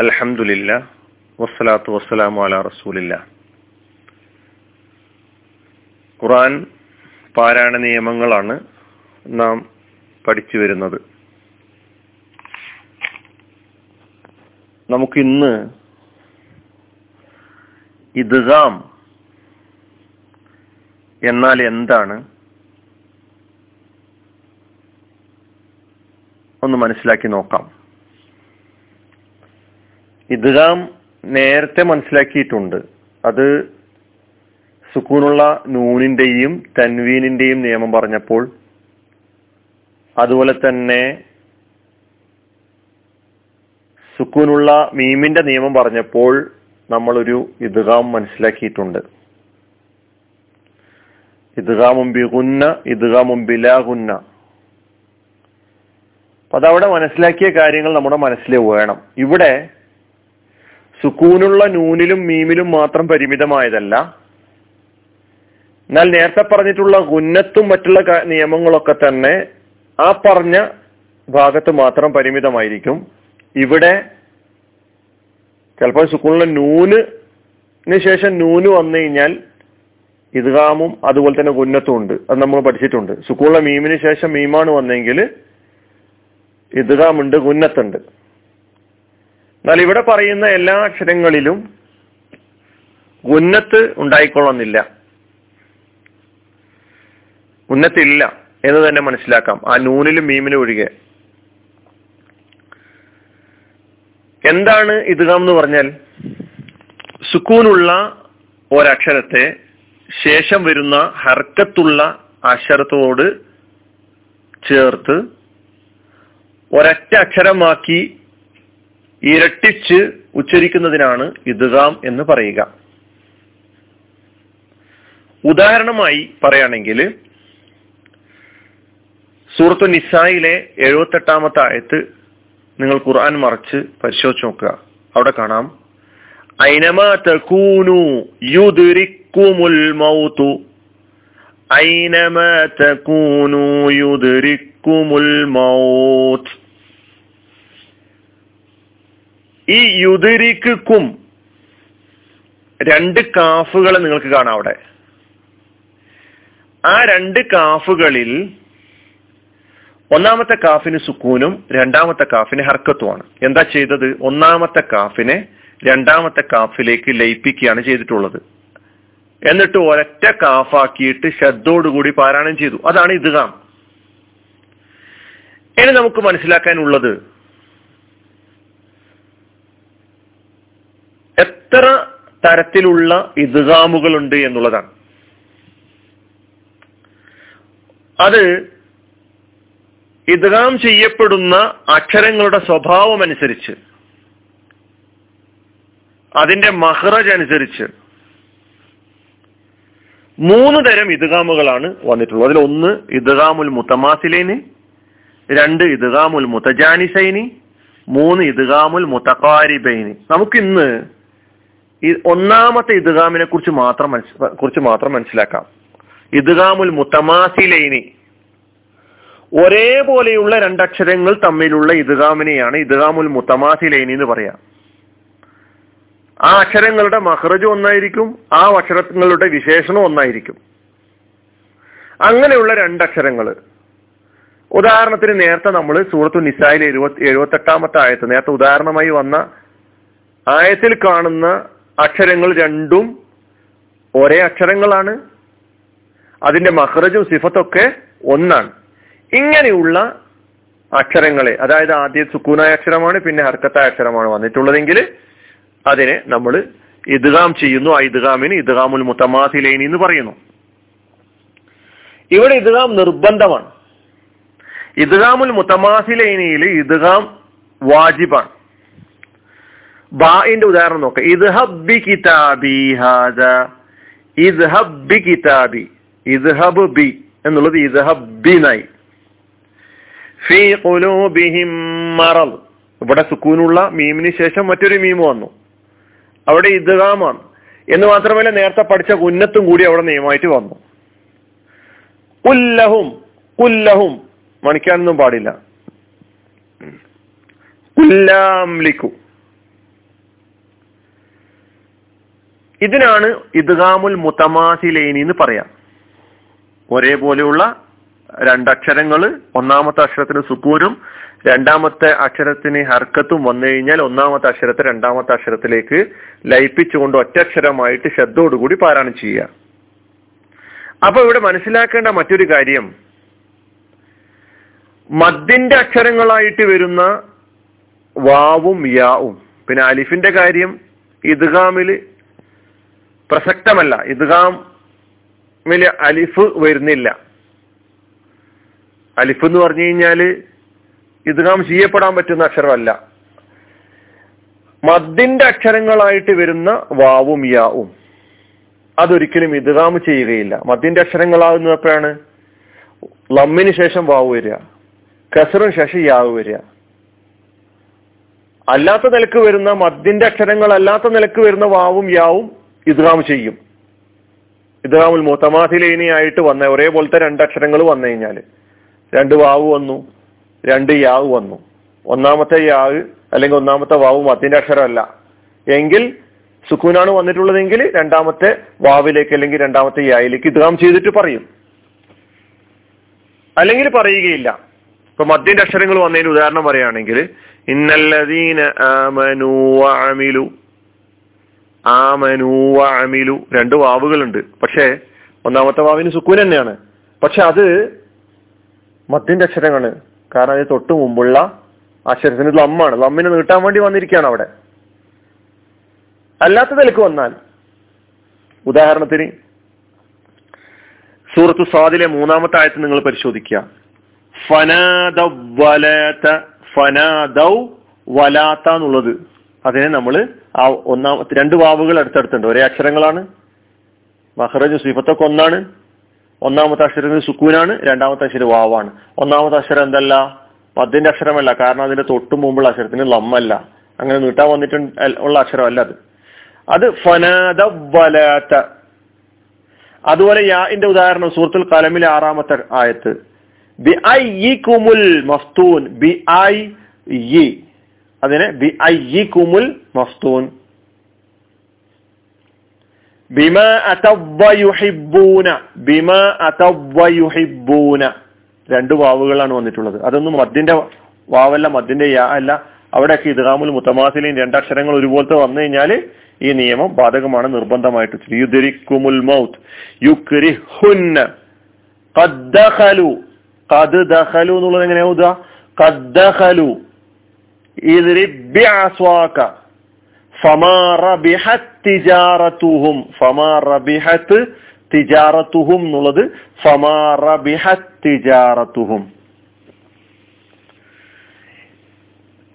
അൽഹംദുലില്ല വസ്സലാത്തു വസ്സലാമു അല റസൂലില്ല. ഖുറാൻ പാരായണ നിയമങ്ങളാണ് നാം പഠിച്ചു വരുന്നത്. നമുക്കിന്ന് ഇദ്ഗാം എന്നാൽ എന്താണ് ഒന്ന് മനസ്സിലാക്കി നോക്കാം. ഇദ്ഗാം നേരത്തെ മനസ്സിലാക്കിയിട്ടുണ്ട്. അത് സുക്കൂണുള്ള നൂനിന്റെയും തൻവീനിന്റെയും നിയമം പറഞ്ഞപ്പോൾ അതുപോലെ തന്നെ സുക്കൂനുള്ള മീമിന്റെ നിയമം പറഞ്ഞപ്പോൾ നമ്മളൊരു ഇദ്ഗാം മനസ്സിലാക്കിയിട്ടുണ്ട്. ഇദ്ഗാമും ബിഗുന്ന ഇദ്ഗാമും ബിലാഗുന്ന. അപ്പൊ അതവിടെ മനസ്സിലാക്കിയ കാര്യങ്ങൾ നമ്മുടെ മനസ്സിൽ വേണം. ഇവിടെ സുക്കൂനുള്ള നൂനിലും മീമിലും മാത്രം പരിമിതമായതല്ല. എന്നാൽ നേരത്തെ പറഞ്ഞിട്ടുള്ള ഗുന്നത്തും മറ്റുള്ള നിയമങ്ങളൊക്കെ തന്നെ ആ പറഞ്ഞ ഭാഗത്ത് മാത്രം പരിമിതമായിരിക്കും. ഇവിടെ ചിലപ്പോൾ സുക്കൂണിലെ നൂന് ശേഷം നൂന് വന്നു കഴിഞ്ഞാൽ ഇദ്ഗാമും അതുപോലെ തന്നെ ഗുന്നത്തും ഉണ്ട്. അത് നമ്മൾ പഠിച്ചിട്ടുണ്ട്. സുക്കൂണിലെ മീമിന് ശേഷം മീമാണ് വന്നെങ്കിൽ ഇദ്ഗാമുണ്ട് ഗുന്നത്തുണ്ട്. എന്നാൽ ഇവിടെ പറയുന്ന എല്ലാ അക്ഷരങ്ങളിലും ഉന്നത്ത് ഉണ്ടായിക്കൊള്ളുന്നില്ല. ഉന്നത്തില്ല എന്ന് തന്നെ മനസ്സിലാക്കാം. ആ നൂനിലും മീമിലും ഒഴികെ. എന്താണ് ഇത് എന്ന് പറഞ്ഞാൽ? സുക്കൂനുള്ള ഒരക്ഷരത്തെ ശേഷം വരുന്ന ഹർക്കത്തുള്ള അക്ഷരത്തോട് ചേർത്ത് ഒരൊറ്റ അക്ഷരമാക്കി ഇരട്ടിച്ച് ഉച്ചരിക്കുന്നതിനാണ് ഇദ്ഗാം എന്ന് പറയുക. ഉദാഹരണമായി പറയുകയാണെങ്കിൽ സൂറത്തു നിസായിലെ എഴുപത്തെട്ടാമത്തെ ആയത്ത് നിങ്ങൾ ഖുർആൻ മറച്ച് പരിശോധിച്ച് നോക്കുക. അവിടെ കാണാം. ഐനമ തകൂനു യുദ്രിക്കുമുൽ മൗതു. ഐനമ തകൂനു യുദ്രിക്കുമുൽ മൗത്ത് ഈ യുദരിക്കും രണ്ട് കാഫുകൾ നിങ്ങൾക്ക് കാണാം അവിടെ. ആ രണ്ട് കാഫുകളിൽ ഒന്നാമത്തെ കാഫിന് സുക്കൂനും രണ്ടാമത്തെ കാഫിന് ഹർക്കത്തുമാണ്. എന്താ ചെയ്തത്? ഒന്നാമത്തെ കാഫിനെ രണ്ടാമത്തെ കാഫിലേക്ക് ലയിപ്പിക്കുകയാണ് ചെയ്തിട്ടുള്ളത്. എന്നിട്ട് ഒരൊറ്റ കാഫാക്കിയിട്ട് ശബ്ദോടുകൂടി പാരായണം ചെയ്തു. അതാണ് ഇദ്ഗാം. ഇനി നമുക്ക് മനസ്സിലാക്കാനുള്ളത് എത്ര തരത്തിലുള്ള ഇദ്ഗാമുകളുണ്ട് എന്നുള്ളതാണ്. അത് ഇദ്ഗാം ചെയ്യപ്പെടുന്ന അക്ഷരങ്ങളുടെ സ്വഭാവം അനുസരിച്ച് അതിന്റെ മഹ്റജ് അനുസരിച്ച് മൂന്ന് തരം ഇദ്ഗാമുകളാണ് വന്നിട്ടുള്ളത്. അതിൽ ഒന്ന് ഇദ്ഗാമുൽ മുത്തമാസിലേന് രണ്ട് ഇദ്ഗാമുൽ മുത്തജാനിസൈനി മൂന്ന് ഇദ്ഗാമുൽ മുത്തക്കാരിബൈനി നമുക്കിന്ന് ഈ ഒന്നാമത്തെ ഇദ്ഗാമിനെ കുറിച്ച് മാത്രം കുറിച്ച് മാത്രം മനസ്സിലാക്കാം. ഇദ്ഗാമുൽ മുത്തമാസിലൈനി. ഒരേപോലെയുള്ള രണ്ടക്ഷരങ്ങൾ തമ്മിലുള്ള ഇദ്ഗാമിനെയാണ് ഇദ്ഗാമുൽ മുത്തമാസിലൈനി എന്ന് പറയാം. ആ അക്ഷരങ്ങളുടെ മഹ്റജ് ഒന്നായിരിക്കും ആ അക്ഷരങ്ങളുടെ വിശേഷണം ഒന്നായിരിക്കും. അങ്ങനെയുള്ള രണ്ടക്ഷരങ്ങൾ ഉദാഹരണത്തിന് നേരത്തെ നമ്മൾ സൂറത്തു നിസായിലെ എഴുപത്തി എഴുപത്തെട്ടാമത്തെ ആയത്ത് നേരത്തെ ഉദാഹരണമായി വന്ന ആയത്തിൽ കാണുന്ന അക്ഷരങ്ങൾ രണ്ടും ഒരേ അക്ഷരങ്ങളാണ്. അതിന്റെ മഹ്റജും സിഫത്തൊക്കെ ഒന്നാണ്. ഇങ്ങനെയുള്ള അക്ഷരങ്ങളെ അതായത് ആദ്യം സുക്കൂനായ അക്ഷരമാണ് പിന്നെ ഹർക്കത്തായ അക്ഷരമാണ് വന്നിട്ടുള്ളതെങ്കിൽ അതിനെ നമ്മൾ ഇദ്ഗാം ചെയ്യുന്നു. ആ ഇദ്ഗാമിന് ഇദ്ഗാമുൽ മുത്തമാസിലൈനി എന്ന് പറയുന്നു. ഇവിടെ ഇദ്ഗാം നിർബന്ധമാണ്. ഇദ്ഗാമുൽ മുത്തമാസിലൈനിയിൽ ഇദ്ഗാം വാജിബാണ്. ബാഇന്റെ ഉദാഹരണം നോക്കാം. ഇദ്ഹബ് ബി കിതാബി ഹാദ. ഇദ്ഹബ് ബി കിതാബി ഇദ്ഹബ് ബി എന്നുള്ളത് ഇദ്ഹബ് നൈ ഫീ ഖുലൂബിഹിം മറൽ ഇവിടെ സുക്കൂനുള്ള മീമിന് ശേഷം മറ്റൊരു മീം വന്നു. അവിടെ ഇദ്ഗാമാണ്. എന്ന് മാത്രമല്ല നേരത്തെ പഠിച്ച ഉന്നത്തും കൂടി അവിടെ നിയമമായിട്ട് വന്നു. കുല്ലഹും കുല്ലഹും. മണിക്കാനൊന്നും പാടില്ല. കുല്ലാംലിക്കു. ഇതിനാണ് ഇദ്ഗാമുൽ മുത്തമാസിലേനി എന്ന് പറയാം. ഒരേപോലെയുള്ള രണ്ടക്ഷരങ്ങൾ ഒന്നാമത്തെ അക്ഷരത്തിന് സുക്കൂനും രണ്ടാമത്തെ അക്ഷരത്തിന് ഹർക്കത്തും വന്നു കഴിഞ്ഞാൽ ഒന്നാമത്തെ അക്ഷരത്തെ രണ്ടാമത്തെ അക്ഷരത്തിലേക്ക് ലയിപ്പിച്ചുകൊണ്ട് ഒറ്റക്ഷരമായിട്ട് ശബ്ദോടുകൂടി പാരായണം ചെയ്യുക. അപ്പൊ ഇവിടെ മനസ്സിലാക്കേണ്ട മറ്റൊരു കാര്യം. മദ്ദിന്റെ അക്ഷരങ്ങളായിട്ട് വരുന്ന വാവും യാവും. പിന്നെ അലിഫിന്റെ കാര്യം ഇദ്ഗാമിൽ പ്രസക്തമല്ല. ഇദ്ഗാമിൽ അലിഫ് വരുന്നില്ല. അലിഫ് എന്ന് പറഞ്ഞു കഴിഞ്ഞാൽ ഇദ്ഗാം ചെയ്യപ്പെടാൻ പറ്റുന്ന അക്ഷരമല്ല. മദ്ദിന്റെ അക്ഷരങ്ങളായിട്ട് വരുന്ന വാവും യാവും. അതൊരിക്കലും ഇദ്ഗാം ചെയ്യുകയില്ല. മദ്ദിന്റെ അക്ഷരങ്ങളാകുന്ന എപ്പോഴാണ് ലമ്മിന് ശേഷം വാവ് വരിക. കസറിന് ശേഷം യാവ് വരിക. അല്ലാത്ത നിലയ്ക്ക് വരുന്ന മദ്ദിന്റെ അക്ഷരങ്ങൾ അല്ലാത്ത നിലയ്ക്ക് വരുന്ന വാവും യാവും ഇദ്ഗാം ചെയ്യും. ഇദ്ഗാമുൽ മുത്തമാഥിലേനിയായിട്ട് വന്ന ഒരേപോലത്തെ രണ്ടക്ഷരങ്ങൾ വന്നു കഴിഞ്ഞാൽ രണ്ട് വാവ് വന്നു രണ്ട് യാവ് വന്നു. ഒന്നാമത്തെ യാവ് അല്ലെങ്കിൽ ഒന്നാമത്തെ വാവ് മത്തിന്റെ അക്ഷരമല്ല. എങ്കിൽ സുക്കൂനാണ് വന്നിട്ടുള്ളതെങ്കിൽ രണ്ടാമത്തെ വാവിലേക്ക് അല്ലെങ്കിൽ രണ്ടാമത്തെ യായിലേക്ക് ഇദ്ഗാം ചെയ്തിട്ട് പറയും. അല്ലെങ്കിൽ പറയുകയില്ല. ഇപ്പൊ മദ്യന്റെ അക്ഷരങ്ങൾ വന്നതിന് ഉദാഹരണം പറയുകയാണെങ്കിൽ ഇന്നല്ലദീന ആമനു വഅമിലു ആമനു വഅമിലു. രണ്ട് വാവുകളുണ്ട്. പക്ഷേ ഒന്നാമത്തെ വാവിന് സുക്കൂൻ തന്നെയാണ്. പക്ഷെ അത് മദ്യന്റെ അക്ഷരങ്ങൾ കാരണം അതിന് തൊട്ട് മുമ്പുള്ള അക്ഷരത്തിന് ലമ്മാണ്. ലമ്മിനെ നീട്ടാൻ വേണ്ടി വന്നിരിക്കുകയാണ് അവിടെ. അല്ലാത്ത നിലയ്ക്ക് വന്നാൽ. ഉദാഹരണത്തിന് സൂറത്തു സ്വാദിലെ മൂന്നാമത്തെ ആയത്ത് നിങ്ങൾ പരിശോധിക്കുക. ഫനാദ ഫനാദൗ വലാത്ത എന്നുള്ളത്. അതിനെ നമ്മൾ ആ ഒന്നാമത്തെ രണ്ട് വാവുകൾ അടുത്തടുത്തുണ്ട്. ഒരേ അക്ഷരങ്ങളാണ്. മഹറജ് സിഫത്തൊക്കെ ഒന്നാണ്. ഒന്നാമത്തെ അക്ഷരം സുക്കൂനാണ് രണ്ടാമത്തെ അക്ഷരം വാവാണ്. ഒന്നാമത്തെ അക്ഷരം എന്തല്ല? പതിന്റെ അക്ഷരമല്ല. കാരണം അതിന്റെ തൊട്ടു മുമ്പുള്ള അക്ഷരത്തിന് ലമ്മല്ല. അങ്ങനെ നീട്ടാൻ വന്നിട്ട് ഉള്ള അക്ഷരമല്ല അത്. അത് ഫനാദ വലാത്ത. അതുപോലെ യാന്റെ ഉദാഹരണം സൂറത്തുൽ കലമിലെ ആറാമത്തെ ആയത്ത്. ബി ഐ ഇ കുമുൽ മഫ്തൂൻ. ബി ഐ ഇ. അതിനെ ബി ഐ കുമുൽ മഫ്തൂൻ. ബിമ അതവ്വയുഹിബൂന ബിമ അതവ്വയുഹിബൂന രണ്ട് വാവുകളാണ് വന്നിട്ടുള്ളത്. അതൊന്നും മദ്ദിന്റെ വാവല്ല മദ്ദിന്റെ യാ അല്ല. അവിടെയൊക്കെ ഇദ്ഗാമുൽ മുത്തമാസിലെയും രണ്ടക്ഷരങ്ങൾ ഒരുപോലത്തെ വന്നു കഴിഞ്ഞാൽ ഈ നിയമം ബാധകമാണ് നിർബന്ധമായിട്ട് യുദ്രിക്കുമുൽ മൗത്ത് യുക്രിഹുന്ന. കദ്ദഖലു കദ്ദഖലു എന്നുള്ളത് എങ്ങനെയാവുക എഴുതുക തിജാറത്തുഹും. എന്നുള്ളത് തിജാറത്തുഹും.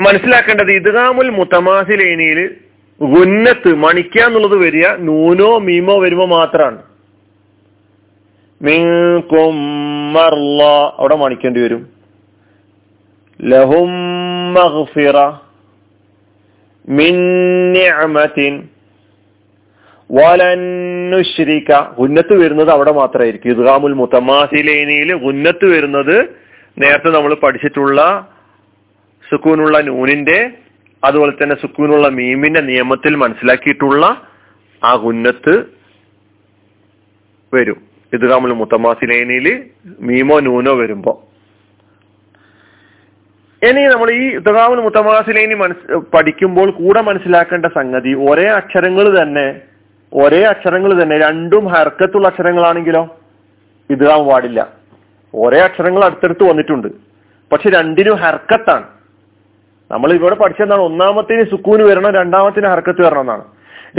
മനസ്സിലാക്കേണ്ടത് ഇദ്ഗാമുൽ മുത്തമാസിലേനിയിൽ ഗുന്നത്ത് മണിക്ക എന്നുള്ളത് വരിക നൂനോ മീമോ വരുമ്പോ മാത്രമാണ് അവിടെ മണിക്കേണ്ടി വരും. ലഹും ഉന്നത്ത് വരുന്നത് അവിടെ മാത്രമായിരിക്കും. ഇദ്ഗാമുൽ മുത്തമാസിലേനിയിൽ ഉന്നത്ത് വരുന്നത് നേരത്തെ നമ്മൾ പഠിച്ചിട്ടുള്ള സുക്കൂനുള്ള നൂനിന്റെ അതുപോലെ തന്നെ സുക്കൂനുള്ള മീമിന്റെ നിയമത്തിൽ മനസ്സിലാക്കിയിട്ടുള്ള ആ ഉന്നത്ത് വരും. ഇദ്ഗാമുൽ മുത്തമാസിലേനിയിൽ മീമോ നൂനോ വരുമ്പോ. ഇനി നമ്മൾ ഈ ഇദ്ഗാമുൽ മുത്തമാസിലേനി മനസ് പഠിക്കുമ്പോൾ കൂടെ മനസ്സിലാക്കേണ്ട സംഗതി ഒരേ അക്ഷരങ്ങൾ തന്നെ ഒരേ അക്ഷരങ്ങൾ തന്നെ രണ്ടും ഹർക്കത്തുള്ള അക്ഷരങ്ങളാണെങ്കിലോ ഇദ്ഗാം പാടില്ല. ഒരേ അക്ഷരങ്ങൾ അടുത്തടുത്ത് വന്നിട്ടുണ്ട്. പക്ഷെ രണ്ടിനും ഹർക്കത്താണ്. നമ്മൾ ഇവിടെ പഠിച്ചെന്നാണ് ഒന്നാമത്തേന് സുക്കൂന് വരണം രണ്ടാമത്തിന് ഹർക്കത്ത് വരണം എന്നാണ്.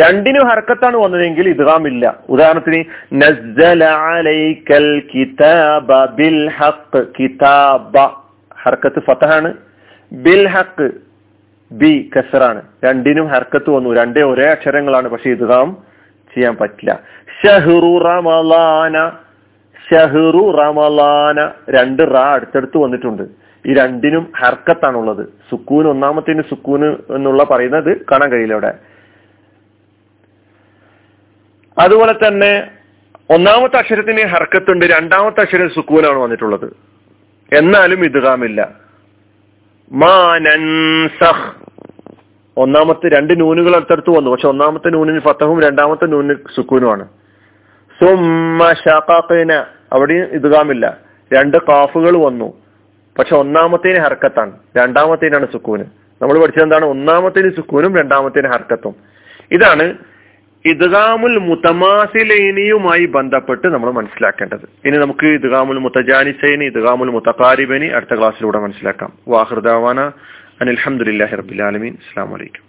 രണ്ടിനും ഹർക്കത്താണ് വന്നതെങ്കിൽ ഇദ്ഗാം ഇല്ല ഉദാഹരണത്തിന് നസ്സല അലൈക്കൽ കിതാബ ബിൽ ഹഖ് കിതാബ. ഹർക്കത്ത് ഫതഹാണ്. ബിൽ ഹക്ക് ബി കസറാണ്. രണ്ടിനും ഹർക്കത്ത് വന്നു. രണ്ടേ ഒരേ അക്ഷരങ്ങളാണ്. പക്ഷെ ഇത് നാം ചെയ്യാൻ പറ്റില്ല. ഷഹ്റു റമലാന ഷഹ്റു റമലാന രണ്ട് റാ അടുത്തടുത്ത് വന്നിട്ടുണ്ട്. ഈ രണ്ടിനും ഹർക്കത്താണുള്ളത്. സുക്കൂൻ ഒന്നാമത്തേന് സുക്കൂന് എന്നുള്ള പറയുന്നത് കാണാൻ കഴിയില്ല ഇവിടെ. അതുപോലെ തന്നെ ഒന്നാമത്തെ അക്ഷരത്തിന് ഹർക്കത്തുണ്ട്. രണ്ടാമത്തെ അക്ഷരം സുക്കൂനാണ് വന്നിട്ടുള്ളത്. എന്നാലും ഇദ്ഗാമില്ല മാനൻസഹ് ഒന്നാമത്തെ രണ്ട് നൂനുകൾ അടുത്തടുത്ത് വന്നു. പക്ഷെ ഒന്നാമത്തെ നൂനിന് ഫത്തഹും രണ്ടാമത്തെ നൂനിന് സുക്കൂനുമാണ്. സുമ്മ അവിടെ അവിടെയും ഇതുകാമില്ല രണ്ട് കാഫുകൾ വന്നു. പക്ഷെ ഒന്നാമത്തേന് ഹർക്കത്താണ്. രണ്ടാമത്തേനാണ് സുക്കൂന്. നമ്മൾ പഠിച്ചത് എന്താണ്? ഒന്നാമത്തേന് സുക്കൂനും രണ്ടാമത്തേന് ഹർക്കത്തും. ഇതാണ് ഇദ്ഗാമുൽ മുത്തമാസിലൈനിയുമായി ബന്ധപ്പെട്ട് നമ്മൾ മനസ്സിലാക്കേണ്ടത്. ഇനി നമുക്ക് ഇദ്ഗാമുൽ മുത്തജാനിസൈനി ഇദ്ഗാമുൽ മുത്തഖാരിബനി അടുത്ത ക്ലാസ്സിലൂടെ മനസ്സിലാക്കാം. വാഹൃദാവാന അനിൽഹമുല്ലാഹി റബിലാലമീൻ അസ്സാം വലൈക്കും